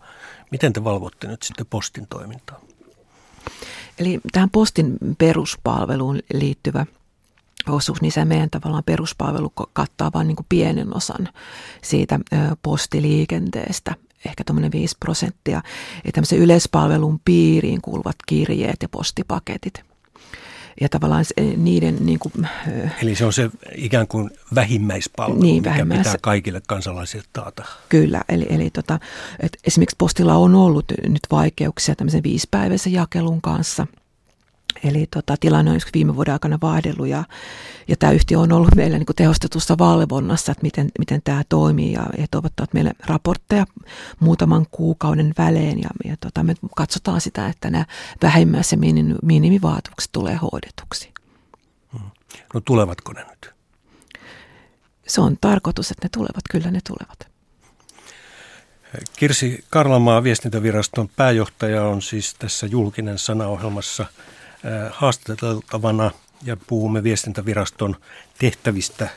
Speaker 1: Miten te valvotte nyt sitten postin toimintaa?
Speaker 2: Eli tähän postin peruspalveluun liittyvä osuus, niin se meidän tavallaan peruspalvelu kattaa vain niin pienen osan siitä postiliikenteestä, ehkä tuommoinen 5 prosenttia. Ja tämmöisen yleispalvelun piiriin kuuluvat kirjeet ja postipaketit – ja tavallaan niiden... Niin kuin,
Speaker 1: Eli se on se ikään kuin vähimmäispalvelu, niin, mikä vähimmäis... pitää kaikille kansalaisille taata.
Speaker 2: Kyllä, eli, eli tota, et esimerkiksi postilla on ollut nyt vaikeuksia tämmöisen viisipäiväisen jakelun kanssa – Eli tota, tilanne on viime vuoden aikana vaihdellut ja, ja tämä yhtiö on ollut meillä niin kuin tehostetussa valvonnassa, että miten, miten tämä toimii ja he toivottavat meille raportteja muutaman kuukauden välein ja, ja tota, me katsotaan sitä, että nämä vähimmäis- ja minimivaatukset tulee hoidetuksi.
Speaker 1: Hmm. No tulevatko ne nyt?
Speaker 2: Se on tarkoitus, että ne tulevat, kyllä ne tulevat.
Speaker 1: Kirsi Karlamaa, viestintäviraston pääjohtaja, on siis tässä julkinen sanaohjelmassa – haastateltavana ja puhumme viestintäviraston tehtävistä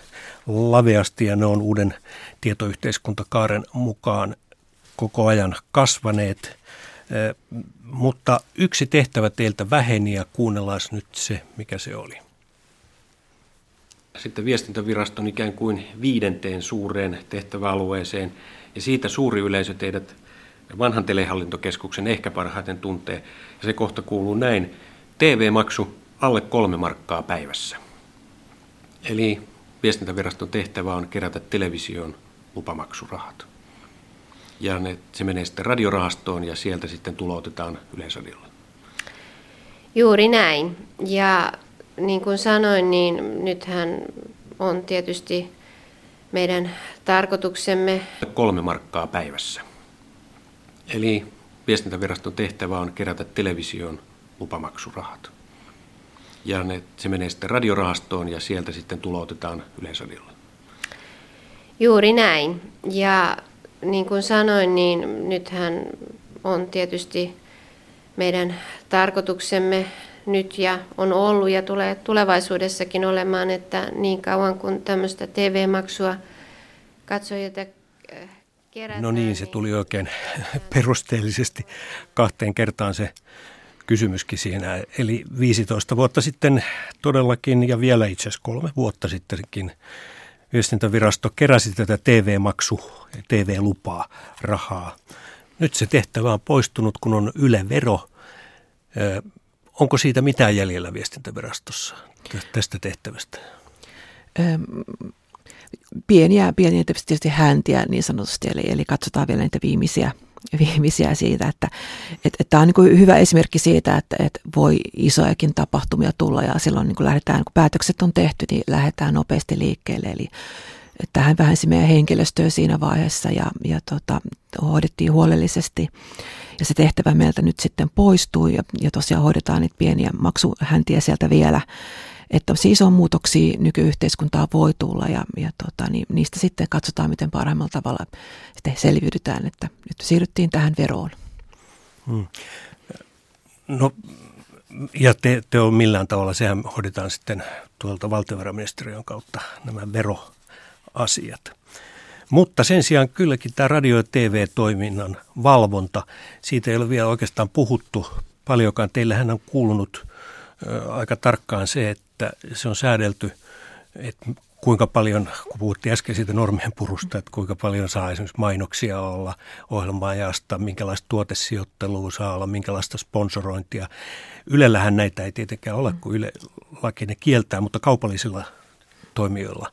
Speaker 1: laveasti ja ne on uuden tietoyhteiskuntakaaren mukaan koko ajan kasvaneet. Mutta yksi tehtävä teiltä väheni ja kuunnellaan nyt se, mikä se oli.
Speaker 3: Sitten viestintäviraston ikään kuin viidenteen suureen tehtäväalueeseen ja siitä suuri yleisö teidät vanhan telehallintokeskuksen ehkä parhaiten tuntee. Ja se kohta kuuluu näin. TV-maksu alle kolme markkaa päivässä. Eli viestintäviraston tehtävä on kerätä television lupamaksurahat. Ja ne, se menee sitten radiorahastoon ja sieltä sitten tuloutetaan Yleisradiolle.
Speaker 4: Juuri näin. Ja niin kuin sanoin, niin nythän on tietysti meidän tarkoituksemme...
Speaker 3: Kolme markkaa päivässä. Eli viestintäviraston tehtävä on kerätä television lupamaksurahat. Ja ne, se menee sitten radiorahastoon ja sieltä sitten tuloutetaan Yleisradiolle.
Speaker 4: Juuri näin. Ja niin kuin sanoin, niin nythän on tietysti meidän tarkoituksemme nyt ja on ollut ja tulee tulevaisuudessakin olemaan, että niin kauan kuin tämmöistä TV-maksua katsojilta äh, kerätään.
Speaker 1: No niin, se tuli oikein perusteellisesti kahteen kertaan se kysymyskin siinä. Eli 15 vuotta sitten todellakin ja vielä itse asiassa kolme vuotta sittenkin viestintävirasto keräsi tätä TV-maksu, TV-lupaa, rahaa. Nyt se tehtävä on poistunut, kun on Yle-vero. Onko siitä mitään jäljellä viestintävirastossa tästä tehtävästä?
Speaker 2: pieniä, pieniä tietysti häntiä niin sanotusti, eli, eli katsotaan vielä niitä viimeisiä, viimeisiä siitä, että että tämä on niin hyvä esimerkki siitä, että, että voi isojakin tapahtumia tulla ja silloin niin lähdetään, kun päätökset on tehty, niin lähdetään nopeasti liikkeelle, eli tähän vähensi meidän henkilöstöä siinä vaiheessa ja, ja tota, hoidettiin huolellisesti. Ja se tehtävä meiltä nyt sitten poistuu ja, ja tosiaan hoidetaan niitä pieniä maksuhäntiä sieltä vielä että on muutoksia nykyyhteiskuntaa voi tulla ja, ja tota, niin niistä sitten katsotaan, miten parhaimmalla tavalla sitten selviydytään, että nyt siirryttiin tähän veroon. Hmm.
Speaker 1: No ja te, te on millään tavalla, sehän hoidetaan sitten tuolta valtiovarainministeriön kautta nämä veroasiat. Mutta sen sijaan kylläkin tämä radio- ja TV-toiminnan valvonta, siitä ei ole vielä oikeastaan puhuttu paljonkaan. Teillähän on kuulunut aika tarkkaan se, että se on säädelty, että kuinka paljon, kun puhuttiin äsken siitä normien purusta, että kuinka paljon saa esimerkiksi mainoksia olla ohjelmaajasta, minkälaista tuotesijoittelua saa olla, minkälaista sponsorointia. Ylellähän näitä ei tietenkään ole, kun Yle laki ne kieltää, mutta kaupallisilla toimijoilla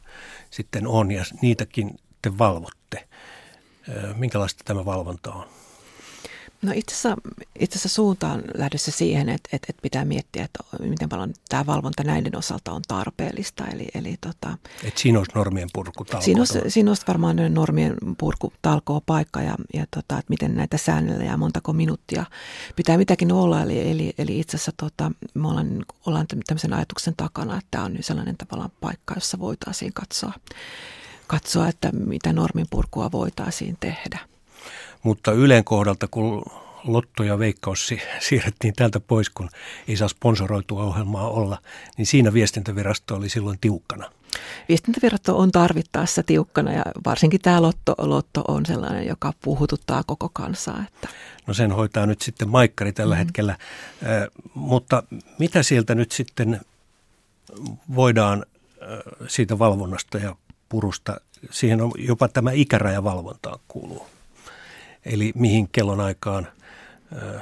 Speaker 1: sitten on ja niitäkin te valvotte. Minkälaista tämä valvonta on?
Speaker 2: No itse asiassa, itse asiassa suuntaan lähdössä siihen, että, että, että pitää miettiä, että miten paljon tämä valvonta näiden osalta on tarpeellista. Eli, eli tota,
Speaker 1: että siinä olisi normien purku
Speaker 2: siinä olisi, siinä olisi varmaan normien purku talkoo paikka ja, ja tota, että miten näitä säännellä ja montako minuuttia pitää mitäkin olla. Eli, eli, eli itse asiassa tota, me ollaan, ollaan tämmöisen ajatuksen takana, että tämä on sellainen tavallaan paikka, jossa voitaisiin katsoa, katsoa että mitä normin purkua voitaisiin tehdä.
Speaker 1: Mutta Ylen kohdalta, kun Lotto ja Veikkaus siirrettiin täältä pois, kun ei saa sponsoroitua ohjelmaa olla, niin siinä viestintävirasto oli silloin tiukkana.
Speaker 2: Viestintävirasto on tarvittaessa tiukkana ja varsinkin tämä Lotto, Lotto on sellainen, joka puhututtaa koko kansaa. Että.
Speaker 1: No sen hoitaa nyt sitten Maikkari tällä mm-hmm. hetkellä, äh, mutta mitä sieltä nyt sitten voidaan äh, siitä valvonnasta ja purusta, siihen on jopa tämä ikärajavalvontaan kuuluu. Eli mihin kellonaikaan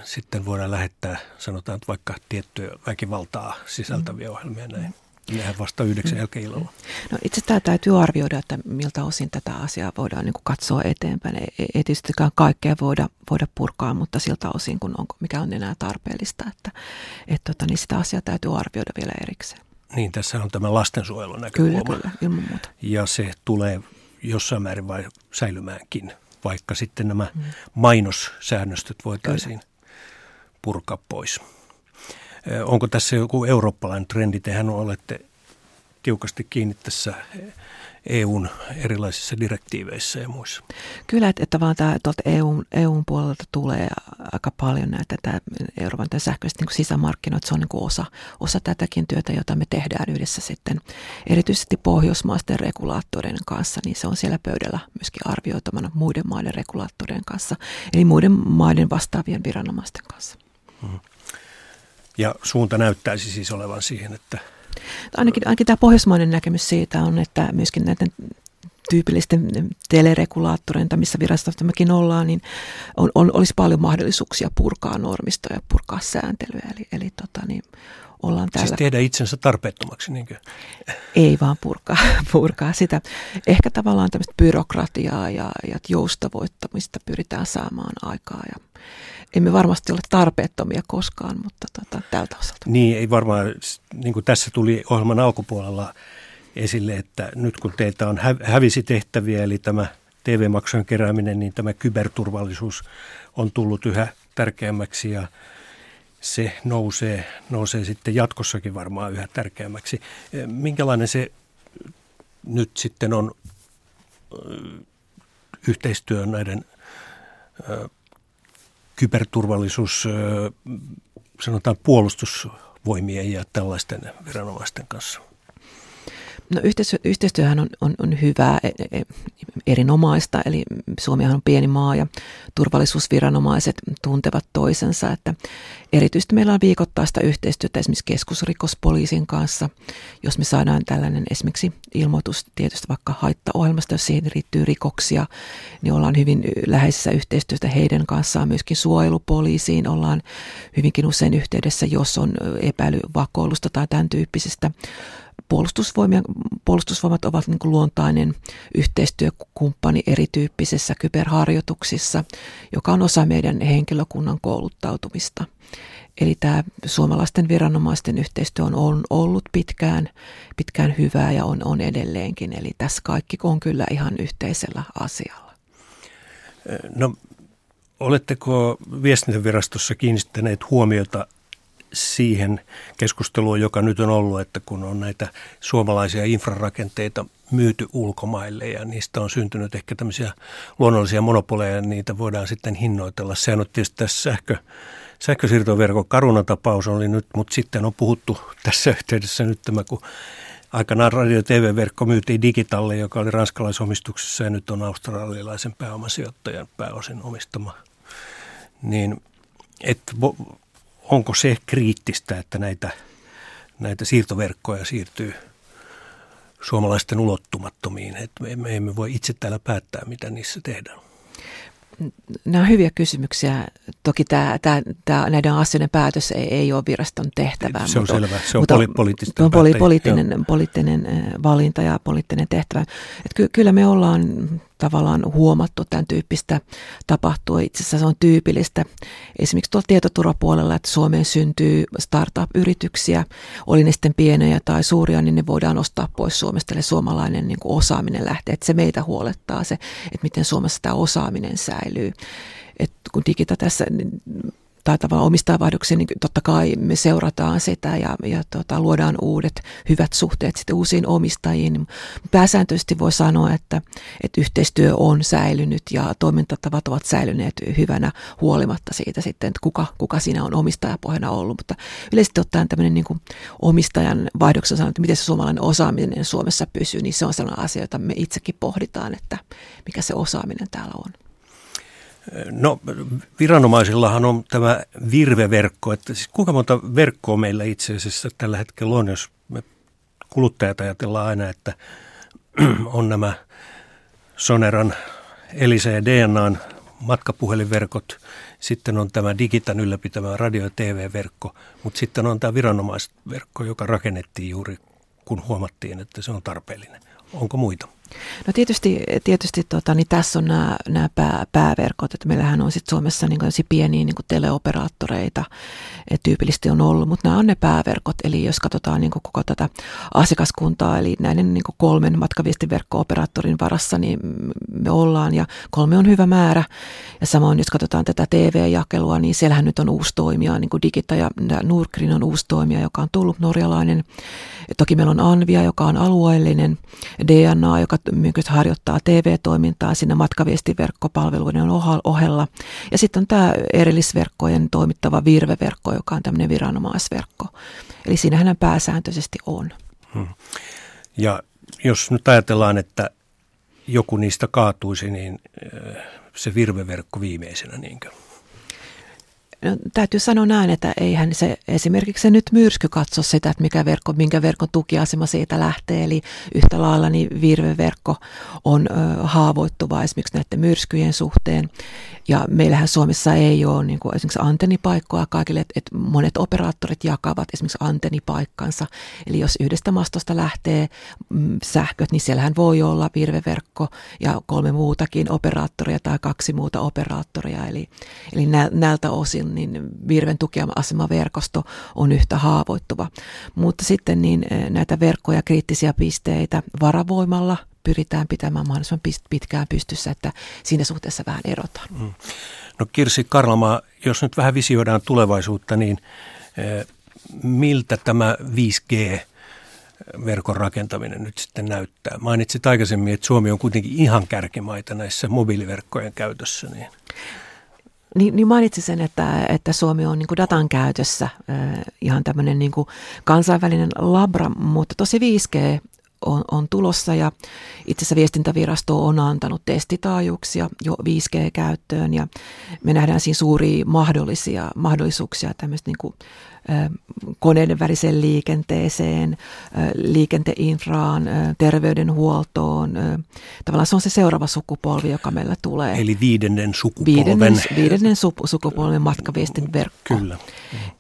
Speaker 1: sitten voidaan lähettää, sanotaan että vaikka tiettyä väkivaltaa sisältäviä mm. ohjelmia näin. Nehän vasta yhdeksän mm. jälkeen illalla.
Speaker 2: No itse tämä täytyy arvioida, että miltä osin tätä asiaa voidaan niin katsoa eteenpäin. Ei, ei tietystikään kaikkea voida, voida purkaa, mutta siltä osin, kun on, mikä on enää tarpeellista, että et, tota, niin sitä asiaa täytyy arvioida vielä erikseen.
Speaker 1: Niin, tässä on tämä lastensuojelun näkökulma.
Speaker 2: Kyllä, kyllä, ilman muuta.
Speaker 1: Ja se tulee jossain määrin vai säilymäänkin vaikka sitten nämä mm. mainossäännöstöt voitaisiin Kyllä. purkaa pois. Onko tässä joku eurooppalainen trendi? Tehän olette tiukasti kiinni tässä EUn erilaisissa direktiiveissä ja muissa.
Speaker 2: Kyllä, että, että vaan tämä tuolta EUn, EUn puolelta tulee aika paljon näitä tämä Euroopan tämä sähköiset niin sisämarkkinoita, se on niin kuin osa, osa tätäkin työtä, jota me tehdään yhdessä sitten erityisesti pohjoismaisten regulaattoreiden kanssa, niin se on siellä pöydällä myöskin arvioitavana muiden maiden regulaattoreiden kanssa, eli muiden maiden vastaavien viranomaisten kanssa. Hmm.
Speaker 1: Ja suunta näyttäisi siis olevan siihen, että
Speaker 2: Ainakin, ainakin tämä pohjoismainen näkemys siitä on, että myöskin näiden tyypillisten teleregulaattoreiden, missä virastossa mekin ollaan, niin on, on, olisi paljon mahdollisuuksia purkaa normistoja ja purkaa sääntelyä. Eli, eli tota, niin ollaan
Speaker 1: täällä. Siis tehdä itsensä tarpeettomaksi, niinkö?
Speaker 2: Ei vaan purkaa, purkaa sitä. Ehkä tavallaan tämmöistä byrokratiaa ja, ja joustavoittamista pyritään saamaan aikaa. Ja emme varmasti ole tarpeettomia koskaan, mutta tota, tältä osalta.
Speaker 1: Niin, ei varmaan, niin kuin tässä tuli ohjelman alkupuolella esille, että nyt kun teiltä on hävisi tehtäviä, eli tämä TV-maksujen kerääminen, niin tämä kyberturvallisuus on tullut yhä tärkeämmäksi ja se nousee, nousee sitten jatkossakin varmaan yhä tärkeämmäksi. Minkälainen se nyt sitten on yhteistyö näiden kyberturvallisuus, sanotaan puolustusvoimien ja tällaisten viranomaisten kanssa?
Speaker 2: No yhteistyö, yhteistyöhän on, on, on hyvää, e, e, erinomaista, eli Suomihan on pieni maa ja turvallisuusviranomaiset tuntevat toisensa, että erityisesti meillä on viikoittaista yhteistyötä esimerkiksi keskusrikospoliisin kanssa, jos me saadaan tällainen esimerkiksi ilmoitus tietysti vaikka haittaohjelmasta, jos siihen riittyy rikoksia, niin ollaan hyvin läheisessä yhteistyötä heidän kanssaan, myöskin suojelupoliisiin ollaan hyvinkin usein yhteydessä, jos on epäily vakoilusta tai tämän tyyppisestä puolustusvoimat ovat niin kuin luontainen yhteistyökumppani erityyppisissä kyberharjoituksissa, joka on osa meidän henkilökunnan kouluttautumista. Eli tämä suomalaisten viranomaisten yhteistyö on ollut pitkään, pitkään hyvää ja on, on edelleenkin. Eli tässä kaikki on kyllä ihan yhteisellä asialla.
Speaker 1: No, oletteko viestintävirastossa kiinnittäneet huomiota siihen keskusteluun, joka nyt on ollut, että kun on näitä suomalaisia infrarakenteita myyty ulkomaille ja niistä on syntynyt ehkä tämmöisiä luonnollisia monopoleja ja niitä voidaan sitten hinnoitella. Sehän on tietysti tässä sähkö, sähkösiirtoverkon karunatapaus oli nyt, mutta sitten on puhuttu tässä yhteydessä nyt tämä, kun aikanaan radio- TV-verkko myytiin Digitalle, joka oli ranskalaisomistuksessa ja nyt on australialaisen pääomasijoittajan pääosin omistama. Niin, että onko se kriittistä, että näitä, näitä siirtoverkkoja siirtyy suomalaisten ulottumattomiin, että me emme voi itse täällä päättää, mitä niissä tehdään?
Speaker 2: Nämä on hyviä kysymyksiä. Toki tämä, tämä, tämä, näiden asioiden päätös ei, ei ole viraston tehtävä.
Speaker 1: Se on mutta, selvä. Se on mutta, poli- poliittista
Speaker 2: on poli- poliittinen, poliittinen valinta ja poliittinen tehtävä. Että ky- kyllä me ollaan tavallaan huomattu tämän tyyppistä tapahtua. Itse asiassa se on tyypillistä esimerkiksi tuolla tietoturvapuolella, että Suomeen syntyy startup-yrityksiä, oli ne sitten pieniä tai suuria, niin ne voidaan ostaa pois Suomesta, eli suomalainen niin kuin osaaminen lähtee. Että se meitä huolettaa se, että miten Suomessa tämä osaaminen säilyy. Et kun digita tässä niin tai tavallaan omistajavaihdoksia, niin totta kai me seurataan sitä ja, ja tota, luodaan uudet hyvät suhteet sitten uusiin omistajiin. Pääsääntöisesti voi sanoa, että, että yhteistyö on säilynyt ja toimintatavat ovat säilyneet hyvänä huolimatta siitä sitten, että kuka, kuka siinä on omistajapohjana ollut. Mutta yleisesti ottaen tämmöinen niin omistajan vaihdoksen sanoo, että miten se suomalainen osaaminen Suomessa pysyy, niin se on sellainen asia, jota me itsekin pohditaan, että mikä se osaaminen täällä on.
Speaker 1: No viranomaisillahan on tämä virveverkko, että siis kuinka monta verkkoa meillä itse asiassa tällä hetkellä on, jos me kuluttajat ajatellaan aina, että on nämä Soneran, Elisa ja DNAn matkapuhelinverkot, sitten on tämä Digitan ylläpitämä radio- ja TV-verkko, mutta sitten on tämä viranomaisverkko, joka rakennettiin juuri kun huomattiin, että se on tarpeellinen. Onko muita?
Speaker 2: No tietysti, tietysti tota, niin tässä on nämä, nämä pää, pääverkot, että meillähän on sitten Suomessa niin pieniä niin teleoperaattoreita, tyypillisesti on ollut, mutta nämä on ne pääverkot, eli jos katsotaan niin koko tätä asiakaskuntaa, eli näiden niin kolmen matkaviestiverkko-operaattorin varassa, niin me ollaan, ja kolme on hyvä määrä, ja samoin jos katsotaan tätä TV-jakelua, niin siellähän nyt on uusi toimija, niin kuin Digita ja Nurkrin on uusi toimija, joka on tullut norjalainen, toki meillä on Anvia, joka on alueellinen, DNA, joka myös harjoittaa TV-toimintaa siinä matkaviestiverkkopalveluiden ohella. Ja sitten on tämä erillisverkkojen toimittava virveverkko, joka on tämmöinen viranomaisverkko. Eli siinähän pääsääntöisesti on. Hmm.
Speaker 1: Ja jos nyt ajatellaan, että joku niistä kaatuisi, niin se virveverkko viimeisenä, niinkö?
Speaker 2: Täytyy sanoa näin, että eihän se esimerkiksi se nyt myrsky katso sitä, että mikä verkko, minkä verkon tukiasema siitä lähtee. Eli yhtä lailla niin virveverkko on ö, haavoittuva esimerkiksi näiden myrskyjen suhteen. Ja meillähän Suomessa ei ole niin kuin esimerkiksi antennipaikkoja kaikille, että, että monet operaattorit jakavat esimerkiksi antennipaikkansa. Eli jos yhdestä mastosta lähtee mm, sähköt, niin siellähän voi olla virveverkko ja kolme muutakin operaattoria tai kaksi muuta operaattoria. Eli, eli näiltä osin niin virven verkosto on yhtä haavoittuva. Mutta sitten niin eh, näitä verkkoja, kriittisiä pisteitä varavoimalla pyritään pitämään mahdollisimman pitkään pystyssä, että siinä suhteessa vähän erotaan. Mm.
Speaker 1: No Kirsi Karlama, jos nyt vähän visioidaan tulevaisuutta, niin eh, miltä tämä 5G verkon rakentaminen nyt sitten näyttää? Mainitsit aikaisemmin, että Suomi on kuitenkin ihan kärkimaita näissä mobiiliverkkojen käytössä. Niin.
Speaker 2: Niin, niin mainitsin sen, että, että Suomi on niin kuin datan käytössä ihan tämmöinen niin kuin kansainvälinen labra, mutta tosi 5G on, on tulossa ja itse asiassa viestintävirasto on antanut testitaajuuksia jo 5G-käyttöön ja me nähdään siinä suuria mahdollisia, mahdollisuuksia tämmöistä niin kuin koneiden väliseen liikenteeseen, liikenteinfraan, terveydenhuoltoon. Tavallaan se on se seuraava sukupolvi, joka meillä tulee.
Speaker 1: Eli viidennen sukupolven.
Speaker 2: Viidennen, viidennen sukupolven matkaviestin verkko.
Speaker 1: Kyllä.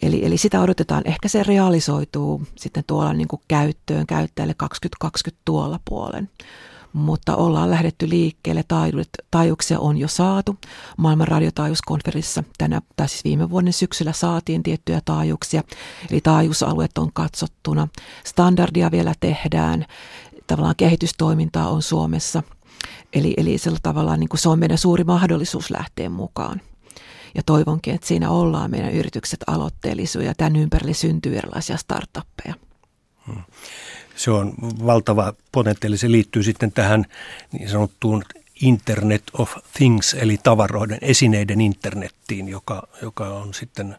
Speaker 2: Eli, eli sitä odotetaan. Ehkä se realisoituu sitten tuolla niin kuin käyttöön käyttäjälle 2020 tuolla puolen mutta ollaan lähdetty liikkeelle. Taajuuksia on jo saatu. Maailman radiotaajuuskonferenssissa tänä, tai siis viime vuoden syksyllä saatiin tiettyjä taajuuksia, eli taajuusalueet on katsottuna. Standardia vielä tehdään, tavallaan kehitystoimintaa on Suomessa. Eli, eli sillä tavalla niin kuin se on meidän suuri mahdollisuus lähteä mukaan. Ja toivonkin, että siinä ollaan meidän yritykset aloitteellisuja ja tämän ympärille syntyy erilaisia startuppeja. Hmm
Speaker 1: se on valtava potentiaali. Se liittyy sitten tähän niin sanottuun Internet of Things, eli tavaroiden, esineiden internettiin, joka, joka on sitten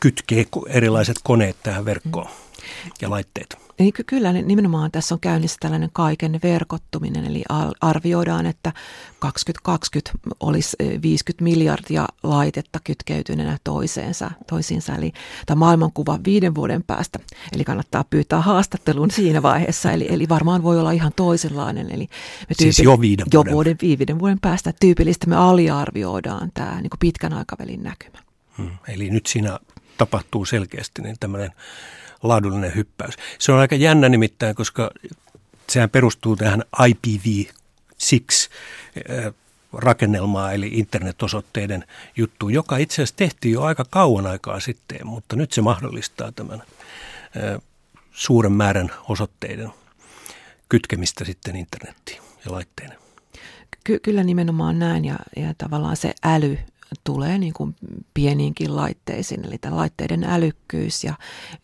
Speaker 1: kytkee erilaiset koneet tähän verkkoon ja laitteet.
Speaker 2: Niin kyllä nimenomaan tässä on käynnissä tällainen kaiken verkottuminen, eli arvioidaan, että 2020 olisi 50 eh, miljardia laitetta kytkeytyneenä toiseensa, toisiinsa, eli tämä maailmankuva viiden vuoden päästä, eli kannattaa pyytää haastattelun siinä vaiheessa, eli, eli varmaan voi olla ihan toisenlainen. Eli
Speaker 1: me siis jo viiden
Speaker 2: vuoden. Jo vuoden, viiden vuoden päästä tyypillisesti me aliarvioidaan tämä niin pitkän aikavälin näkymä.
Speaker 1: Hmm, eli nyt siinä tapahtuu selkeästi niin tämmöinen laadullinen hyppäys. Se on aika jännä nimittäin, koska sehän perustuu tähän IPv6 äh, rakennelmaa, eli internetosoitteiden juttu, joka itse asiassa tehtiin jo aika kauan aikaa sitten, mutta nyt se mahdollistaa tämän äh, suuren määrän osoitteiden kytkemistä sitten internettiin ja laitteiden.
Speaker 2: Ky- kyllä nimenomaan näin ja, ja tavallaan se äly tulee niin kuin pieniinkin laitteisiin, eli tämän laitteiden älykkyys ja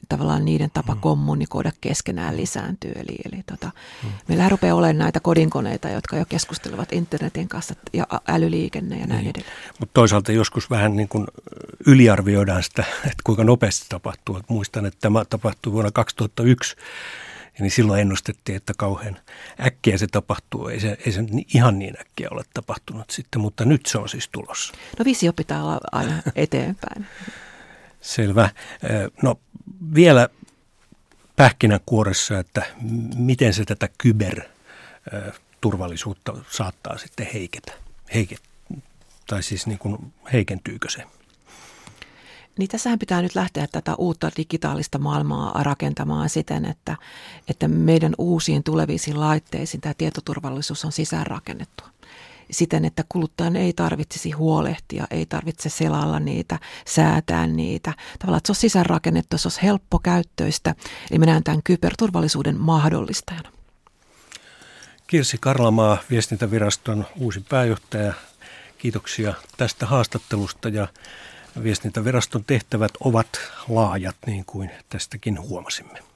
Speaker 2: tavallaan niiden tapa mm. kommunikoida keskenään lisääntyy. Eli, eli tota, mm. meillä rupeaa olemaan näitä kodinkoneita, jotka jo keskustelevat internetin kanssa ja älyliikenne ja näin niin. edelleen.
Speaker 1: Mutta toisaalta joskus vähän niin kuin yliarvioidaan sitä, että kuinka nopeasti tapahtuu. Et muistan, että tämä tapahtui vuonna 2001 niin silloin ennustettiin, että kauhean äkkiä se tapahtuu. Ei se, ei se ihan niin äkkiä ole tapahtunut sitten, mutta nyt se on siis tulossa.
Speaker 2: No visio pitää olla aina eteenpäin.
Speaker 1: Selvä. No vielä pähkinänkuoressa, että miten se tätä kyberturvallisuutta saattaa sitten heiketä, heiket, tai siis niin kuin heikentyykö se?
Speaker 2: Niin tässähän pitää nyt lähteä tätä uutta digitaalista maailmaa rakentamaan siten, että, että meidän uusiin tulevisiin laitteisiin tämä tietoturvallisuus on sisäänrakennettu siten, että kuluttajan ei tarvitsisi huolehtia, ei tarvitse selalla niitä, säätää niitä. Tavallaan, että se on sisäänrakennettu, se olisi helppokäyttöistä, eli me näen tämän kyberturvallisuuden mahdollistajana.
Speaker 1: Kirsi Karlamaa, viestintäviraston uusi pääjohtaja. Kiitoksia tästä haastattelusta ja Viestintäviraston tehtävät ovat laajat, niin kuin tästäkin huomasimme.